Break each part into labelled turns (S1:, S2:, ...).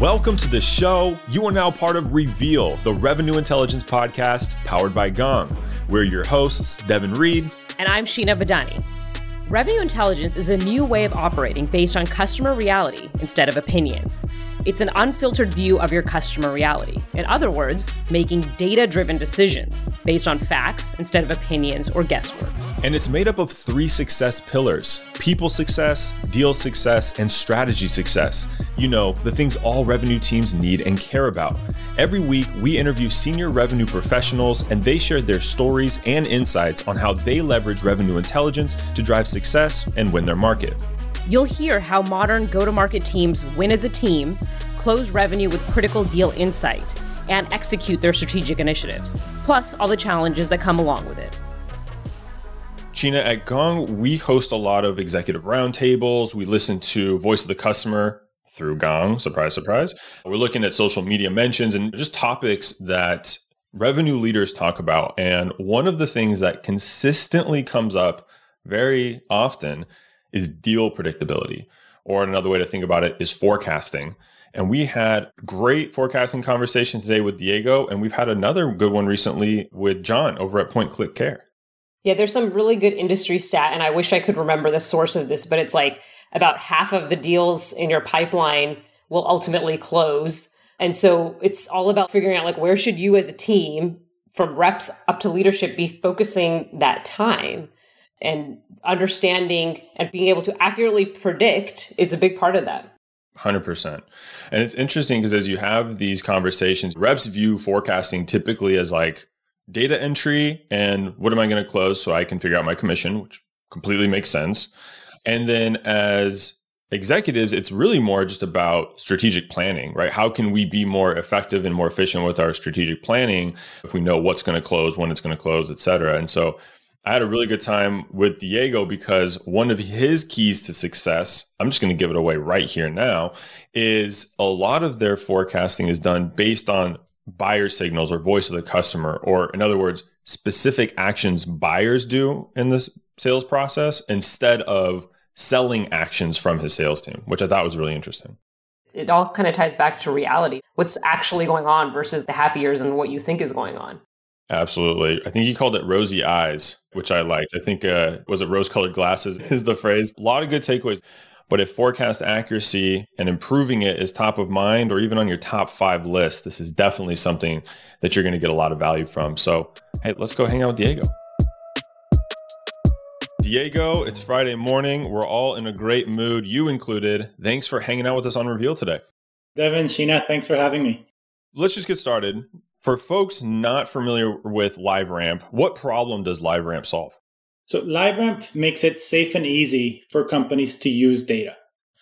S1: Welcome to the show. You are now part of Reveal, the revenue intelligence podcast powered by Gong. We're your hosts, Devin Reed.
S2: And I'm Sheena Badani. Revenue intelligence is a new way of operating based on customer reality instead of opinions. It's an unfiltered view of your customer reality. In other words, making data driven decisions based on facts instead of opinions or guesswork.
S1: And it's made up of three success pillars people success, deal success, and strategy success. You know, the things all revenue teams need and care about. Every week, we interview senior revenue professionals and they share their stories and insights on how they leverage revenue intelligence to drive success and win their market.
S2: You'll hear how modern go to market teams win as a team, close revenue with critical deal insight, and execute their strategic initiatives, plus all the challenges that come along with it.
S1: Sheena, at Gong, we host a lot of executive roundtables. We listen to Voice of the Customer through Gong. Surprise, surprise. We're looking at social media mentions and just topics that revenue leaders talk about. And one of the things that consistently comes up very often is deal predictability. Or another way to think about it is forecasting. And we had great forecasting conversation today with Diego, and we've had another good one recently with John over at PointClickCare.
S2: Yeah, there's some really good industry stat, and I wish I could remember the source of this, but it's like about half of the deals in your pipeline will ultimately close. And so it's all about figuring out like where should you as a team from reps up to leadership be focusing that time and understanding and being able to accurately predict is a big part of that.
S1: 100%. And it's interesting because as you have these conversations, reps view forecasting typically as like data entry and what am I going to close so I can figure out my commission, which completely makes sense. And then as executives, it's really more just about strategic planning, right? How can we be more effective and more efficient with our strategic planning if we know what's going to close, when it's going to close, et cetera? And so I had a really good time with Diego because one of his keys to success, I'm just going to give it away right here now, is a lot of their forecasting is done based on buyer signals or voice of the customer, or in other words, specific actions buyers do in this sales process instead of selling actions from his sales team, which I thought was really interesting.
S2: It all kind of ties back to reality. What's actually going on versus the happy ears and what you think is going on.
S1: Absolutely. I think he called it rosy eyes, which I liked. I think, uh, was it rose colored glasses is the phrase. A lot of good takeaways. But if forecast accuracy and improving it is top of mind or even on your top five list, this is definitely something that you're going to get a lot of value from. So, hey, let's go hang out with Diego. Diego, it's Friday morning. We're all in a great mood, you included. Thanks for hanging out with us on Reveal today.
S3: Devin, Sheena, thanks for having me.
S1: Let's just get started. For folks not familiar with LiveRamp, what problem does LiveRamp solve?
S3: So LiveRamp makes it safe and easy for companies to use data,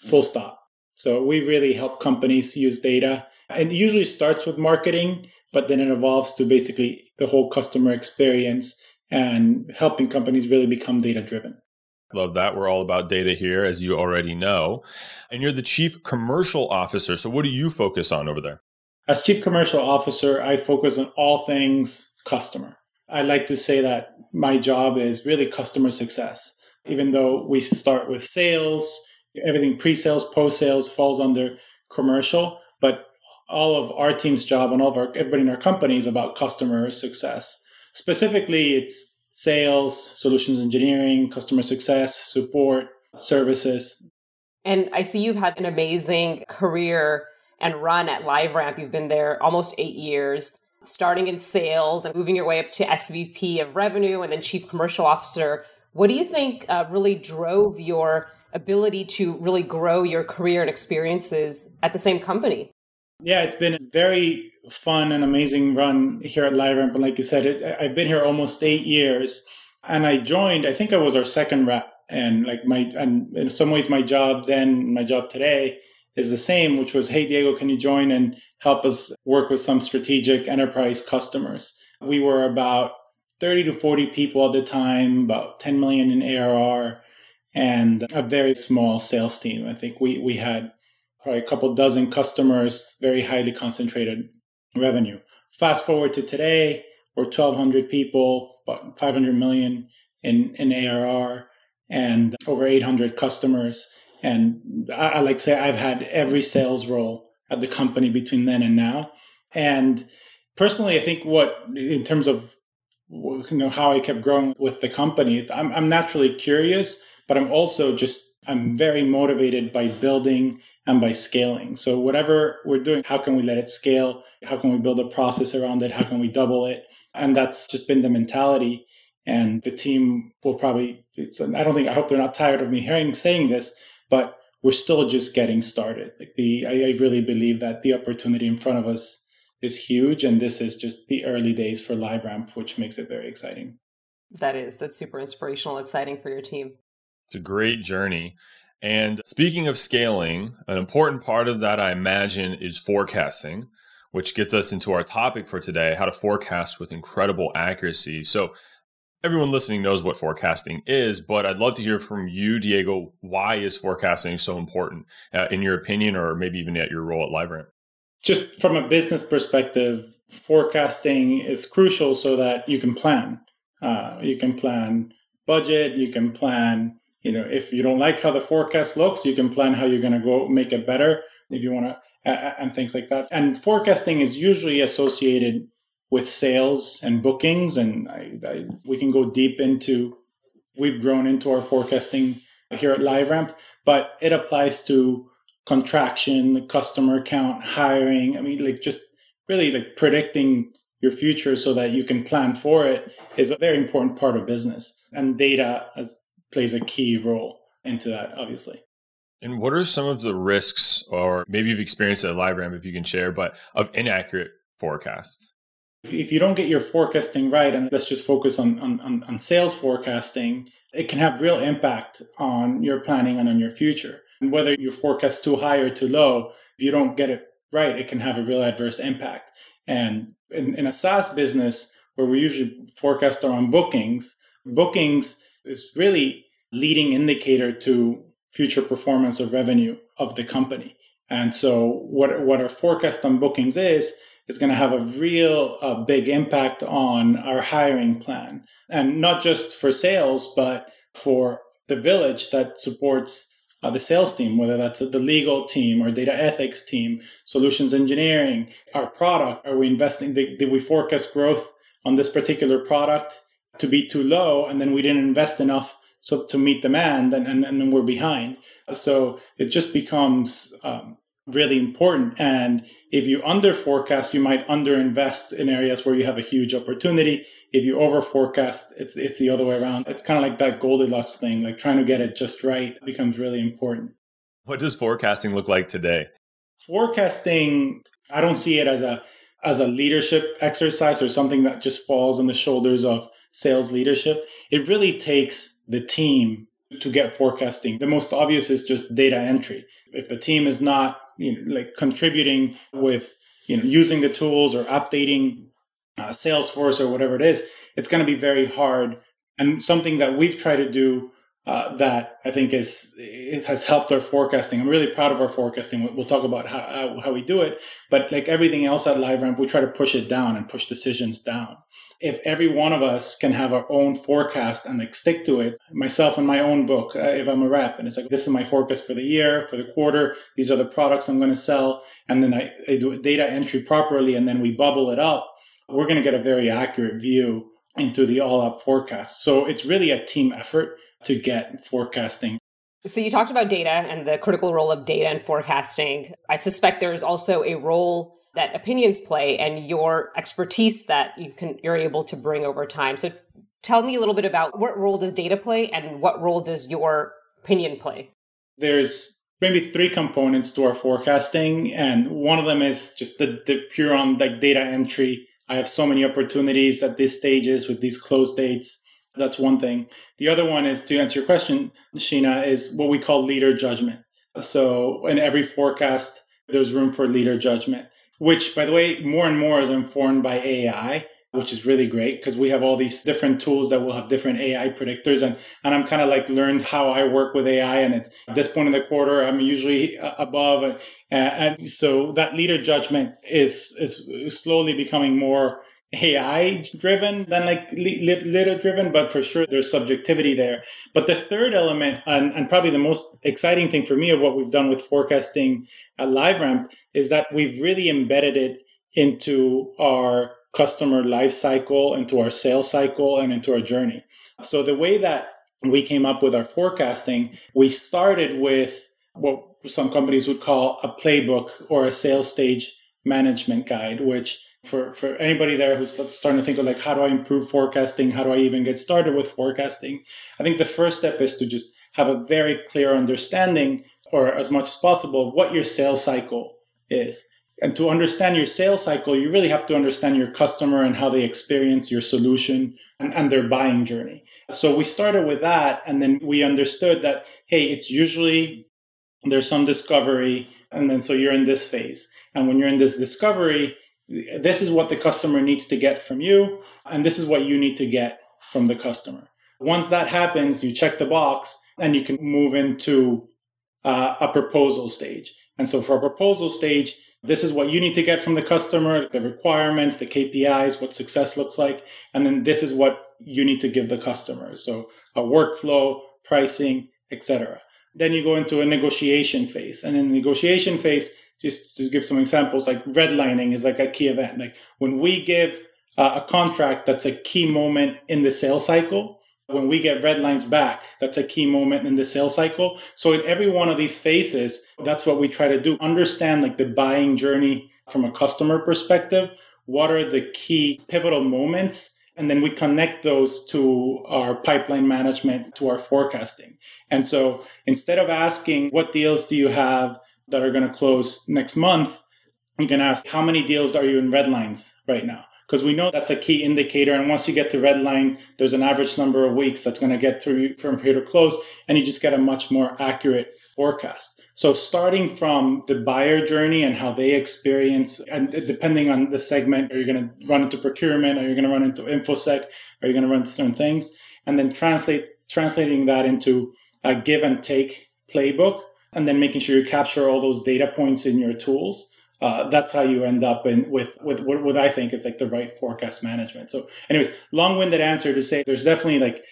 S3: full stop. So we really help companies use data. It usually starts with marketing, but then it evolves to basically the whole customer experience and helping companies really become data driven.
S1: Love that. We're all about data here, as you already know. And you're the chief commercial officer. So, what do you focus on over there?
S3: As chief commercial officer, I focus on all things customer. I like to say that my job is really customer success. Even though we start with sales, everything pre sales, post sales falls under commercial, but all of our team's job and all of our everybody in our company is about customer success. Specifically, it's sales, solutions engineering, customer success, support, services.
S2: And I see you've had an amazing career and run at LiveRamp. You've been there almost eight years, starting in sales and moving your way up to SVP of revenue and then chief commercial officer. What do you think uh, really drove your ability to really grow your career and experiences at the same company?
S3: Yeah, it's been a very fun and amazing run here at LiveRamp. And like you said, it, I've been here almost eight years. And I joined, I think I was our second rep. And like my, and in some ways, my job then, my job today is the same, which was, hey, Diego, can you join and help us work with some strategic enterprise customers? We were about 30 to 40 people at the time, about 10 million in ARR, and a very small sales team. I think we, we had probably a couple dozen customers, very highly concentrated revenue. Fast forward to today, we're 1,200 people, about 500 million in, in ARR, and over 800 customers. And I, I like to say I've had every sales role at the company between then and now. And personally, I think what, in terms of you know how I kept growing with the company, I'm, I'm naturally curious, but I'm also just I'm very motivated by building and by scaling. So whatever we're doing, how can we let it scale? How can we build a process around it? How can we double it? And that's just been the mentality. And the team will probably, I don't think, I hope they're not tired of me hearing saying this, but we're still just getting started. Like the, I, I really believe that the opportunity in front of us is huge. And this is just the early days for LiveRamp, which makes it very exciting.
S2: That is, that's super inspirational, exciting for your team.
S1: It's a great journey. And speaking of scaling, an important part of that, I imagine, is forecasting, which gets us into our topic for today how to forecast with incredible accuracy. So, everyone listening knows what forecasting is, but I'd love to hear from you, Diego. Why is forecasting so important, uh, in your opinion, or maybe even at your role at LiveRamp?
S3: Just from a business perspective, forecasting is crucial so that you can plan. Uh, you can plan budget, you can plan you know, if you don't like how the forecast looks, you can plan how you're going to go make it better if you want to, uh, and things like that. And forecasting is usually associated with sales and bookings, and I, I, we can go deep into. We've grown into our forecasting here at LiveRamp, but it applies to contraction, the customer count, hiring. I mean, like just really like predicting your future so that you can plan for it is a very important part of business. And data, as plays a key role into that, obviously.
S1: And what are some of the risks, or maybe you've experienced at LiveRamp if you can share, but of inaccurate forecasts?
S3: If you don't get your forecasting right, and let's just focus on, on, on sales forecasting, it can have real impact on your planning and on your future. And whether you forecast too high or too low, if you don't get it right, it can have a real adverse impact. And in, in a SaaS business where we usually forecast around bookings, bookings is really leading indicator to future performance of revenue of the company. And so what what our forecast on bookings is is going to have a real uh, big impact on our hiring plan, and not just for sales, but for the village that supports uh, the sales team, whether that's the legal team or data ethics team, solutions engineering, our product. Are we investing? Did, did we forecast growth on this particular product? to be too low and then we didn't invest enough so to meet demand and, and, and then we're behind so it just becomes um, really important and if you under forecast you might underinvest in areas where you have a huge opportunity if you over forecast it's, it's the other way around it's kind of like that goldilocks thing like trying to get it just right becomes really important
S1: what does forecasting look like today
S3: forecasting i don't see it as a as a leadership exercise or something that just falls on the shoulders of sales leadership. It really takes the team to get forecasting. The most obvious is just data entry. If the team is not you know, like contributing with you know using the tools or updating uh, Salesforce or whatever it is, it's going to be very hard. And something that we've tried to do uh, that I think is it has helped our forecasting. I'm really proud of our forecasting. We'll talk about how, how, how we do it, but like everything else at LiveRamp, we try to push it down and push decisions down. If every one of us can have our own forecast and like stick to it, myself in my own book, uh, if I'm a rep, and it's like this is my forecast for the year, for the quarter, these are the products I'm going to sell, and then I, I do data entry properly, and then we bubble it up, we're going to get a very accurate view into the all up forecast. So it's really a team effort to get forecasting.
S2: So you talked about data and the critical role of data and forecasting. I suspect there's also a role that opinions play and your expertise that you can you're able to bring over time. So tell me a little bit about what role does data play and what role does your opinion play?
S3: There's maybe three components to our forecasting and one of them is just the, the pure on like data entry. I have so many opportunities at these stages with these close dates that's one thing. The other one is to answer your question, Sheena, is what we call leader judgment. So in every forecast, there's room for leader judgment, which, by the way, more and more is informed by AI, which is really great because we have all these different tools that will have different AI predictors. And, and I'm kind of like learned how I work with AI. And it's, at this point in the quarter, I'm usually uh, above. And, and so that leader judgment is, is slowly becoming more AI driven than like Lita driven, but for sure there's subjectivity there. But the third element, and, and, probably the most exciting thing for me of what we've done with forecasting at LiveRamp, is that we've really embedded it into our customer life cycle, into our sales cycle, and into our journey. So the way that we came up with our forecasting, we started with what some companies would call a playbook or a sales stage management guide, which for, for anybody there who's starting to think of like, how do I improve forecasting? How do I even get started with forecasting? I think the first step is to just have a very clear understanding or as much as possible of what your sales cycle is. And to understand your sales cycle, you really have to understand your customer and how they experience your solution and, and their buying journey. So we started with that. And then we understood that, hey, it's usually there's some discovery. And then so you're in this phase. And when you're in this discovery, this is what the customer needs to get from you, and this is what you need to get from the customer. Once that happens, you check the box and you can move into uh, a proposal stage. And so for a proposal stage, this is what you need to get from the customer, the requirements, the KPIs, what success looks like. And then this is what you need to give the customer. So a workflow, pricing, etc. Then you go into a negotiation phase. And in the negotiation phase, just to give some examples, like redlining is like a key event. Like when we give uh, a contract, that's a key moment in the sales cycle. When we get red lines back, that's a key moment in the sales cycle. So in every one of these phases, that's what we try to do. Understand like the buying journey from a customer perspective. What are the key pivotal moments? And then we connect those to our pipeline management, to our forecasting. And so instead of asking, what deals do you have? That are going to close next month, you can ask how many deals are you in red lines right now? Because we know that's a key indicator. And once you get to red line, there's an average number of weeks that's going to get through from here to close, and you just get a much more accurate forecast. So starting from the buyer journey and how they experience, and depending on the segment, are you going to run into procurement? Are you going to run into infosec? Are you going to run into certain things? And then translate translating that into a give and take playbook and then making sure you capture all those data points in your tools. Uh, that's how you end up in with, with with what I think is like the right forecast management. So, anyways, long-winded answer to say there's definitely like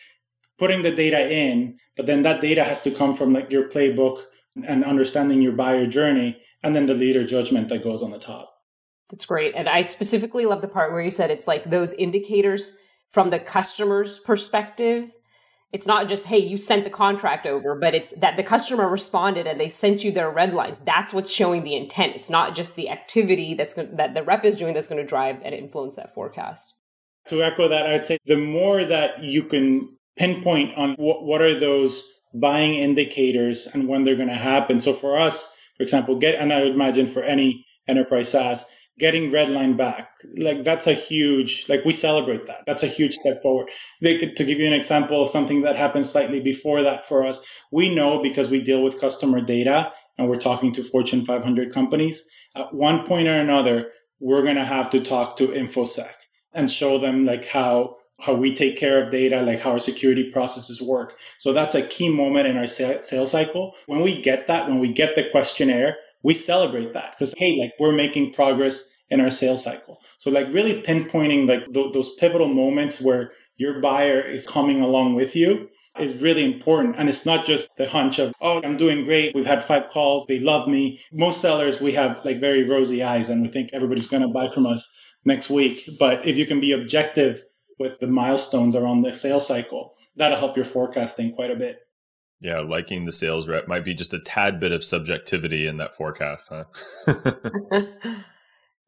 S3: putting the data in, but then that data has to come from like your playbook and understanding your buyer journey, and then the leader judgment that goes on the top.
S2: That's great, and I specifically love the part where you said it's like those indicators from the customer's perspective it's not just hey you sent the contract over but it's that the customer responded and they sent you their red lines. That's what's showing the intent. It's not just the activity that's going that the rep is doing that's going to drive and influence that forecast.
S3: To echo that i'd say the more that you can pinpoint on what, what are those buying indicators and when they're going to happen. So for us for example get and i would imagine for any enterprise saas getting redline back like that's a huge like we celebrate that. That's a huge step forward. They could, to give you an example of something that happened slightly before that for us we know because we deal with customer data and we're talking to fortune 500 companies at one point or another we're going to have to talk to infosec and show them like how how we take care of data like how our security processes work. So that's a key moment in our sales cycle. When we get that when we get the questionnaire we celebrate that. Because hey like we're making progress in our sales cycle. So like really pinpointing like th- those pivotal moments where your buyer is coming along with you is really important. And it's not just the hunch of oh i'm doing great. We've had five calls. They love me. Most sellers we have like very rosy eyes and we think everybody's going to buy from us next week. But if you can be objective with the milestones around the sales cycle that'll help your forecasting quite a bit
S1: yeah, liking the sales rep might be just a tad bit of subjectivity in that forecast, huh?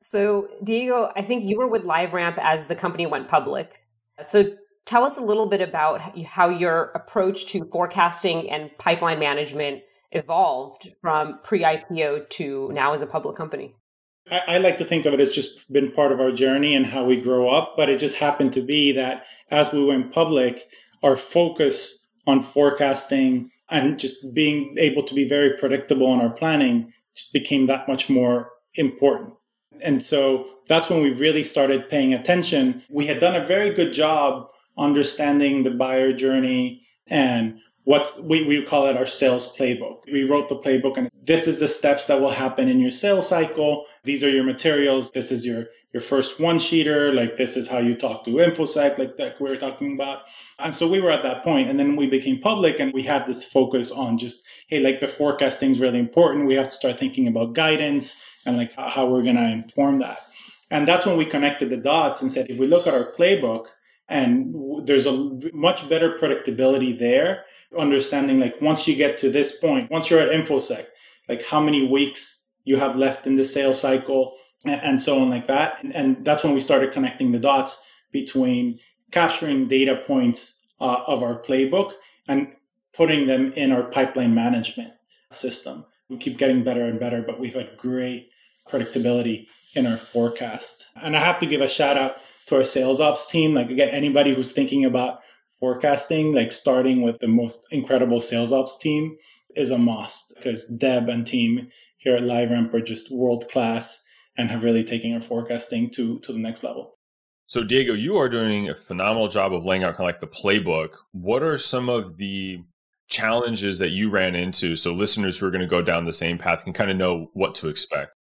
S2: so, Diego, I think you were with LiveRamp as the company went public. So, tell us a little bit about how your approach to forecasting and pipeline management evolved from pre IPO to now as a public company.
S3: I, I, like to think of it as just been part of our journey and how we grow up, but it just happened to be that as we went public, our focus on forecasting and just being able to be very predictable in our planning just became that much more important. And so that's when we really started paying attention. We had done a very good job understanding the buyer journey and what's we, we call it our sales playbook. We wrote the playbook and this is the steps that will happen in your sales cycle. These are your materials. This is your your first one sheeter. Like this is how you talk to InfoSec, like that we were talking about. And so we were at that point, and then we became public, and we had this focus on just hey, like the forecasting is really important. We have to start thinking about guidance and like how we're going to inform that. And that's when we connected the dots and said, if we look at our playbook, and there's a much better predictability there understanding like once you get to this point, once you're at InfoSec, like how many weeks you have left in the sales cycle and so on like that. And that's when we started connecting the dots between capturing data points uh, of our playbook and putting them in our pipeline management system. We keep getting better and better, but we've had great predictability in our forecast. And I have to give a shout out to our sales ops team. Like again, anybody who's thinking about forecasting, like starting with the most incredible sales ops team is a must because Deb and team here at LiveRamp are just world class and have really taken our forecasting to to the next level.
S1: So Diego, you are doing a phenomenal job of laying out kind of like the playbook. What are some of the challenges that you ran into so listeners who are going to go down the same path can kind of know what to expect?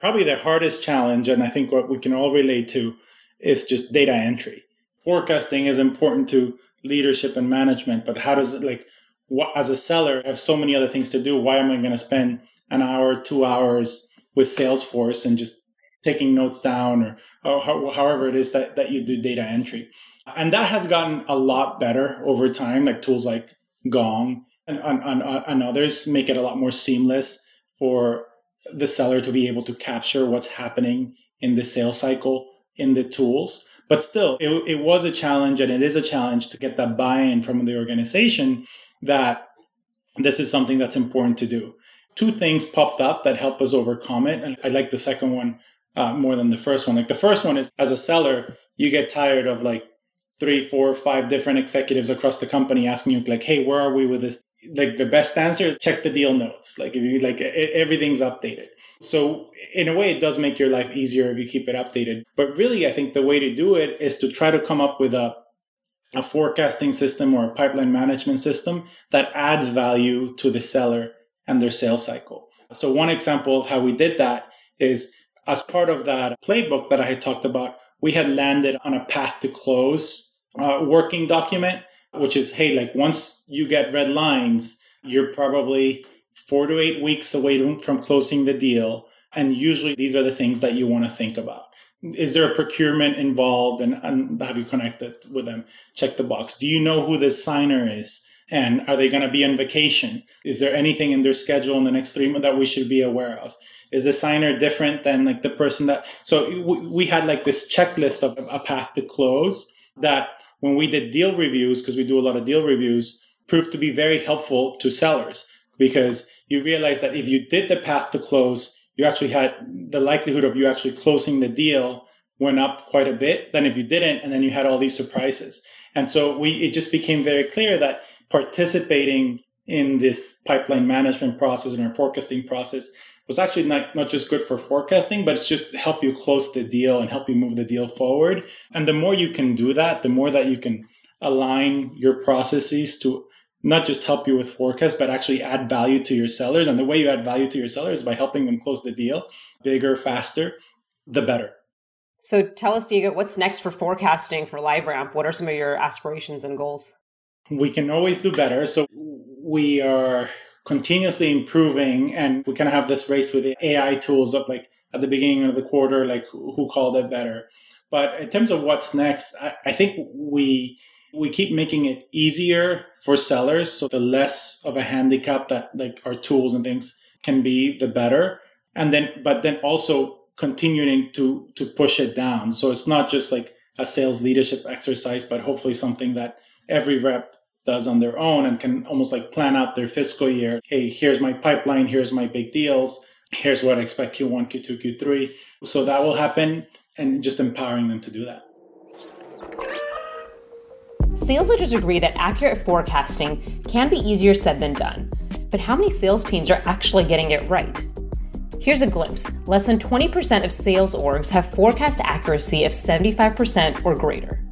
S3: Probably the hardest challenge, and I think what we can all relate to, is just data entry. Forecasting is important to leadership and management, but how does it like what, as a seller I have so many other things to do? Why am I going to spend an hour, two hours with Salesforce and just taking notes down or, or how, however it is that, that you do data entry? And that has gotten a lot better over time. Like tools like Gong and, and, and others make it a lot more seamless for the seller to be able to capture what's happening in the sales cycle in the tools. But still, it, it was a challenge and it is a challenge to get that buy in from the organization that this is something that's important to do. Two things popped up that help us overcome it. And I like the second one uh, more than the first one. Like the first one is as a seller, you get tired of like three, four, five different executives across the company asking you like, "Hey, where are we with this?" Like the best answer is check the deal notes. Like if you like, everything's updated. So in a way, it does make your life easier if you keep it updated. But really, I think the way to do it is to try to come up with a a forecasting system or a pipeline management system that adds value to the seller and their sales cycle. So one example of how we did that is as part of that playbook that I had talked about, we had landed on a path to close uh, working document, which is, hey, like once you get red lines, you're probably four to eight weeks away from closing the deal. And usually these are the things that you want to think about. Is there a procurement involved and, and have you connected with them? Check the box. Do you know who the signer is? And are they going to be on vacation? Is there anything in their schedule in the next three months that we should be aware of? Is the signer different than like the person that? So we had like this checklist of a path to close that when we did deal reviews, because we do a lot of deal reviews, proved to be very helpful to sellers because you realize that if you did the path to close, you actually had the likelihood of you actually closing the deal went up quite a bit than if you didn't, and then you had all these surprises. And so we it just became very clear that participating in this pipeline management process and our forecasting process was actually not, not just good for forecasting, but it's just help you close the deal and help you move the deal forward. And the more you can do that, the more that you can align your processes to not just help you with forecast, but actually add value to your sellers. And the way you add value to your sellers is by helping them close the deal bigger, faster, the better.
S2: So tell us, Diego, what's next for forecasting for LiveRamp? What are some of your aspirations and goals?
S3: We can always do better. So we are continuously improving and we kind of have this race with the AI tools of like at the beginning of the quarter, like who called it better. But in terms of what's next, I, I think we we keep making it easier for sellers. So the less of a handicap that like our tools and things can be, the better. And then, but then also continuing to to push it down. So it's not just like a sales leadership exercise, but hopefully something that every rep does on their own and can almost like plan out their fiscal year. Hey, here's my pipeline. Here's my big deals. Here's what I expect Q1, Q2, Q3. So that will happen and just empowering them to do that.
S2: Sales leaders agree that accurate forecasting can be easier said than done. But how many sales teams are actually getting it right? Here's a glimpse less than 20% of sales orgs have forecast accuracy of 75% or greater.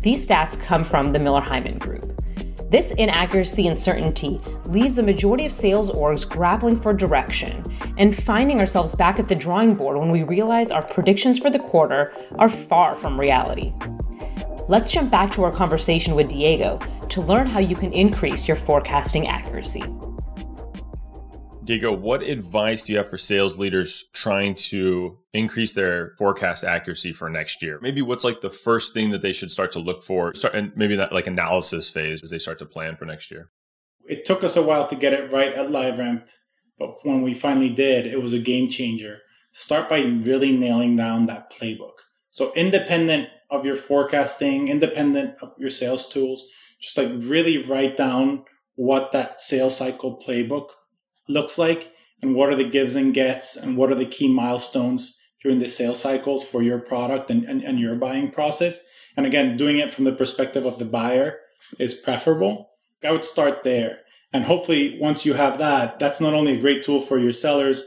S2: These stats come from the Miller Heiman Group. This inaccuracy and certainty leaves a majority of sales orgs grappling for direction and finding ourselves back at the drawing board when we realize our predictions for the quarter are far from reality. Let's jump back to our conversation with Diego to learn how you can increase your forecasting accuracy.
S1: Diego, what advice do you have for sales leaders trying to increase their forecast accuracy for next year? Maybe what's like the first thing that they should start to look for, start, and maybe that like analysis phase as they start to plan for next year?
S3: It took us a while to get it right at LiveRamp, but when we finally did, it was a game changer. Start by really nailing down that playbook. So, independent of your forecasting, independent of your sales tools, just like really write down what that sales cycle playbook looks like and what are the gives and gets and what are the key milestones during the sales cycles for your product and, and, and your buying process. And again, doing it from the perspective of the buyer is preferable. I would start there. And hopefully, once you have that, that's not only a great tool for your sellers,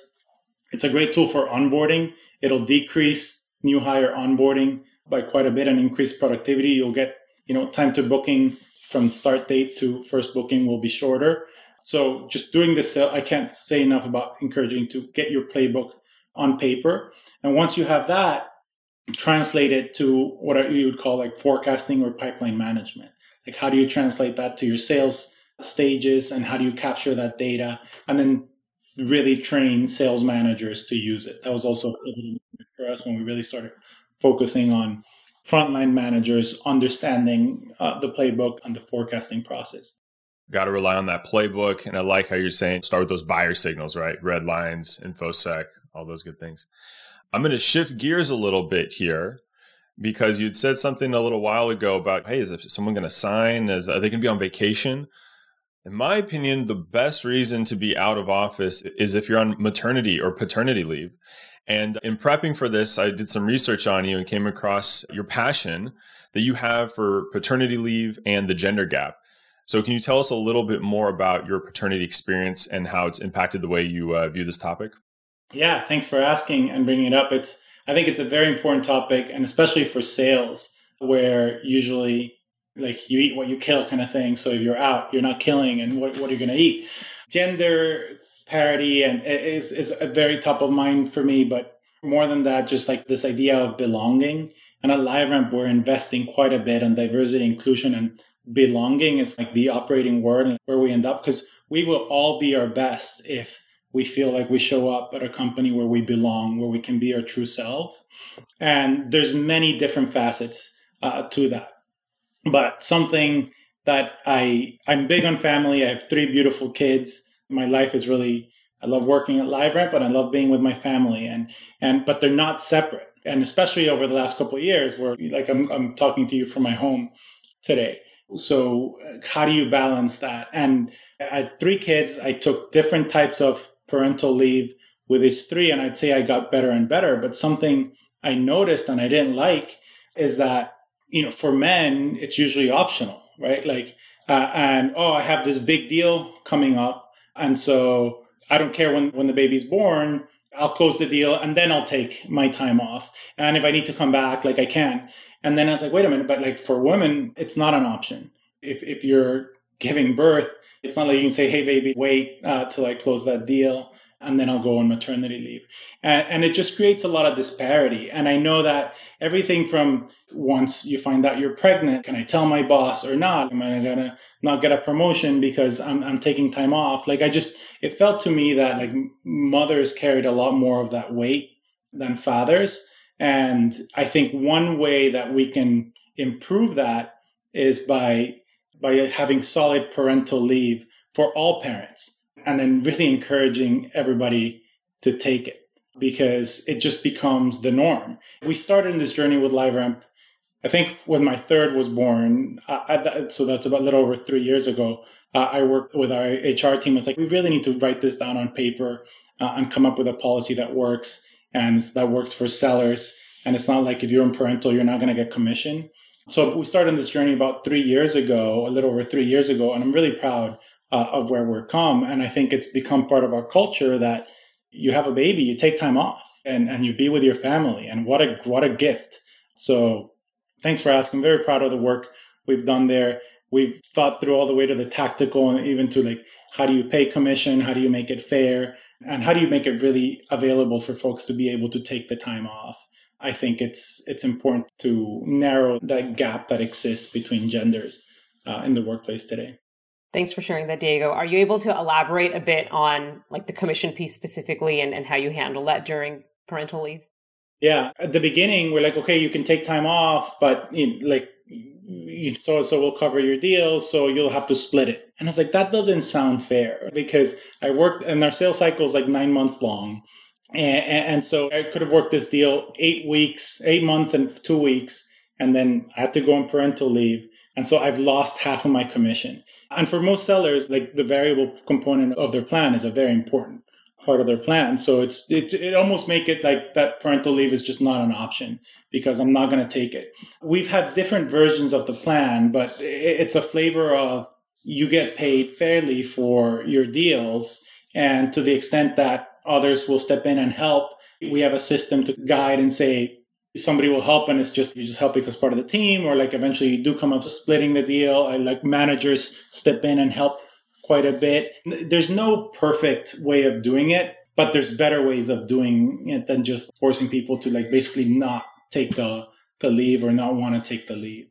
S3: it's a great tool for onboarding. It'll decrease new hire onboarding by quite a bit and increase productivity. You'll get, you know, time to booking from start date to first booking will be shorter. So just doing this, uh, I can't say enough about encouraging to get your playbook on paper. And once you have that, translate it to what you would call like forecasting or pipeline management. Like how do you translate that to your sales stages and how do you capture that data and then really train sales managers to use it. That was also for us when we really started focusing on frontline managers understanding uh, the playbook and the forecasting process.
S1: Got to rely on that playbook. And I like how you're saying start with those buyer signals, right? Red lines, InfoSec, all those good things. I'm going to shift gears a little bit here because you'd said something a little while ago about, hey, is someone going to sign? Is, are they going to be on vacation? In my opinion, the best reason to be out of office is if you're on maternity or paternity leave. And in prepping for this, I did some research on you and came across your passion that you have for paternity leave and the gender gap. So, can you tell us a little bit more about your paternity experience and how it's impacted the way you uh, view this topic?
S3: Yeah, thanks for asking and bringing it up. It's I think it's a very important topic, and especially for sales, where usually like you eat what you kill kind of thing. So if you're out, you're not killing, and what what are you going to eat? Gender parity and is is a very top of mind for me, but more than that, just like this idea of belonging. And at LiveRamp, we're investing quite a bit on diversity, inclusion, and belonging is like the operating word and where we end up because we will all be our best if we feel like we show up at a company where we belong, where we can be our true selves. And there's many different facets uh, to that. But something that I I'm big on family. I have three beautiful kids. My life is really I love working at LiveRamp, but I love being with my family and and but they're not separate. And especially over the last couple of years where like I'm I'm talking to you from my home today. So, how do you balance that? And I had three kids. I took different types of parental leave with these three, and I'd say I got better and better. But something I noticed and I didn't like is that, you know, for men, it's usually optional, right? Like, uh, and oh, I have this big deal coming up. And so I don't care when, when the baby's born. I'll close the deal and then I'll take my time off. And if I need to come back, like I can. And then I was like, wait a minute, but like for women, it's not an option. If if you're giving birth, it's not like you can say, hey baby, wait uh, till I close that deal and then I'll go on maternity leave. And, and, it just creates a lot of disparity. And I know that everything from once you find out you're pregnant, can I tell my boss or not? Am I gonna not get a promotion because I'm, I'm taking time off? Like I just, it felt to me that like mothers carried a lot more of that weight than fathers. And I think one way that we can improve that is by by having solid parental leave for all parents and then really encouraging everybody to take it because it just becomes the norm. We started in this journey with LiveRamp. I think when my third was born, I, so that's about a little over three years ago, uh, I worked with our HR team. It's like, we really need to write this down on paper uh, and come up with a policy that works and that works for sellers. And it's not like if you're in parental, you're not going to get commission. So we started this journey about three years ago, a little over three years ago, and I'm really proud uh, of where we're come. And I think it's become part of our culture that you have a baby, you take time off, and and you be with your family. And what a what a gift! So thanks for asking. I'm very proud of the work we've done there. We've thought through all the way to the tactical and even to like how do you pay commission, how do you make it fair, and how do you make it really available for folks to be able to take the time off. I think it's it's important to narrow that gap that exists between genders uh, in the workplace today.
S2: Thanks for sharing that, Diego. Are you able to elaborate a bit on like the commission piece specifically and, and how you handle that during parental leave?
S3: Yeah, at the beginning, we're like, okay, you can take time off, but you know, like so so we'll cover your deal, so you'll have to split it. And I was like, that doesn't sound fair because I worked and our sales cycle is like nine months long. And, and so I could have worked this deal eight weeks, eight months and two weeks, and then I had to go on parental leave. And so I've lost half of my commission. And for most sellers, like the variable component of their plan is a very important part of their plan. So it's it, it almost make it like that parental leave is just not an option because I'm not going to take it. We've had different versions of the plan, but it's a flavor of you get paid fairly for your deals and to the extent that others will step in and help, we have a system to guide and say somebody will help and it's just you just help because part of the team or like eventually you do come up splitting the deal I like managers step in and help quite a bit. There's no perfect way of doing it, but there's better ways of doing it than just forcing people to like basically not take the the leave or not want to take the leave.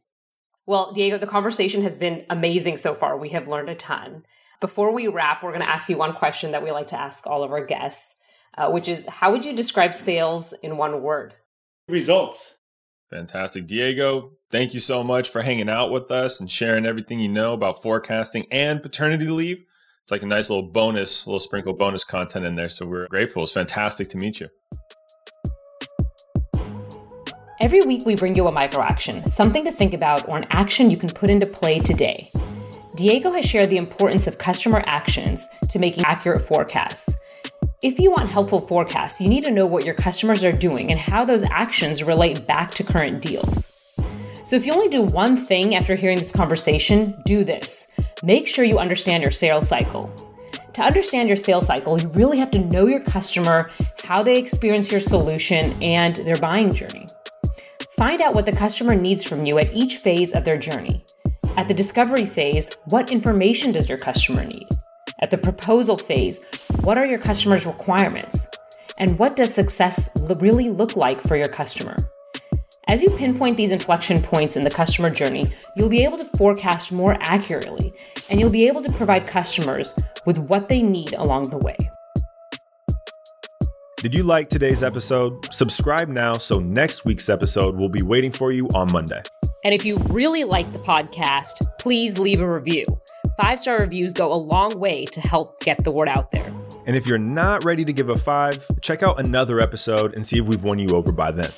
S2: Well, Diego, the conversation has been amazing so far. We have learned a ton. Before we wrap, we're going to ask you one question that we like to ask all of our guests, uh, which is how would you describe sales in one word?
S3: Results.
S1: Fantastic. Diego, thank you so much for hanging out with us and sharing everything you know about forecasting and paternity leave. It's like a nice little bonus, little sprinkle bonus content in there. So we're grateful. It's fantastic to meet you.
S2: Every week, we bring you a micro action, something to think about, or an action you can put into play today. Diego has shared the importance of customer actions to making accurate forecasts. If you want helpful forecasts, you need to know what your customers are doing and how those actions relate back to current deals. So, if you only do one thing after hearing this conversation, do this. Make sure you understand your sales cycle. To understand your sales cycle, you really have to know your customer, how they experience your solution, and their buying journey. Find out what the customer needs from you at each phase of their journey. At the discovery phase, what information does your customer need? At the proposal phase, what are your customer's requirements? And what does success really look like for your customer? As you pinpoint these inflection points in the customer journey, you'll be able to forecast more accurately and you'll be able to provide customers with what they need along the way.
S1: Did you like today's episode? Subscribe now so next week's episode will be waiting for you on Monday.
S2: And if you really like the podcast, please leave a review. Five star reviews go a long way to help get the word out there.
S1: And if you're not ready to give a five, check out another episode and see if we've won you over by then.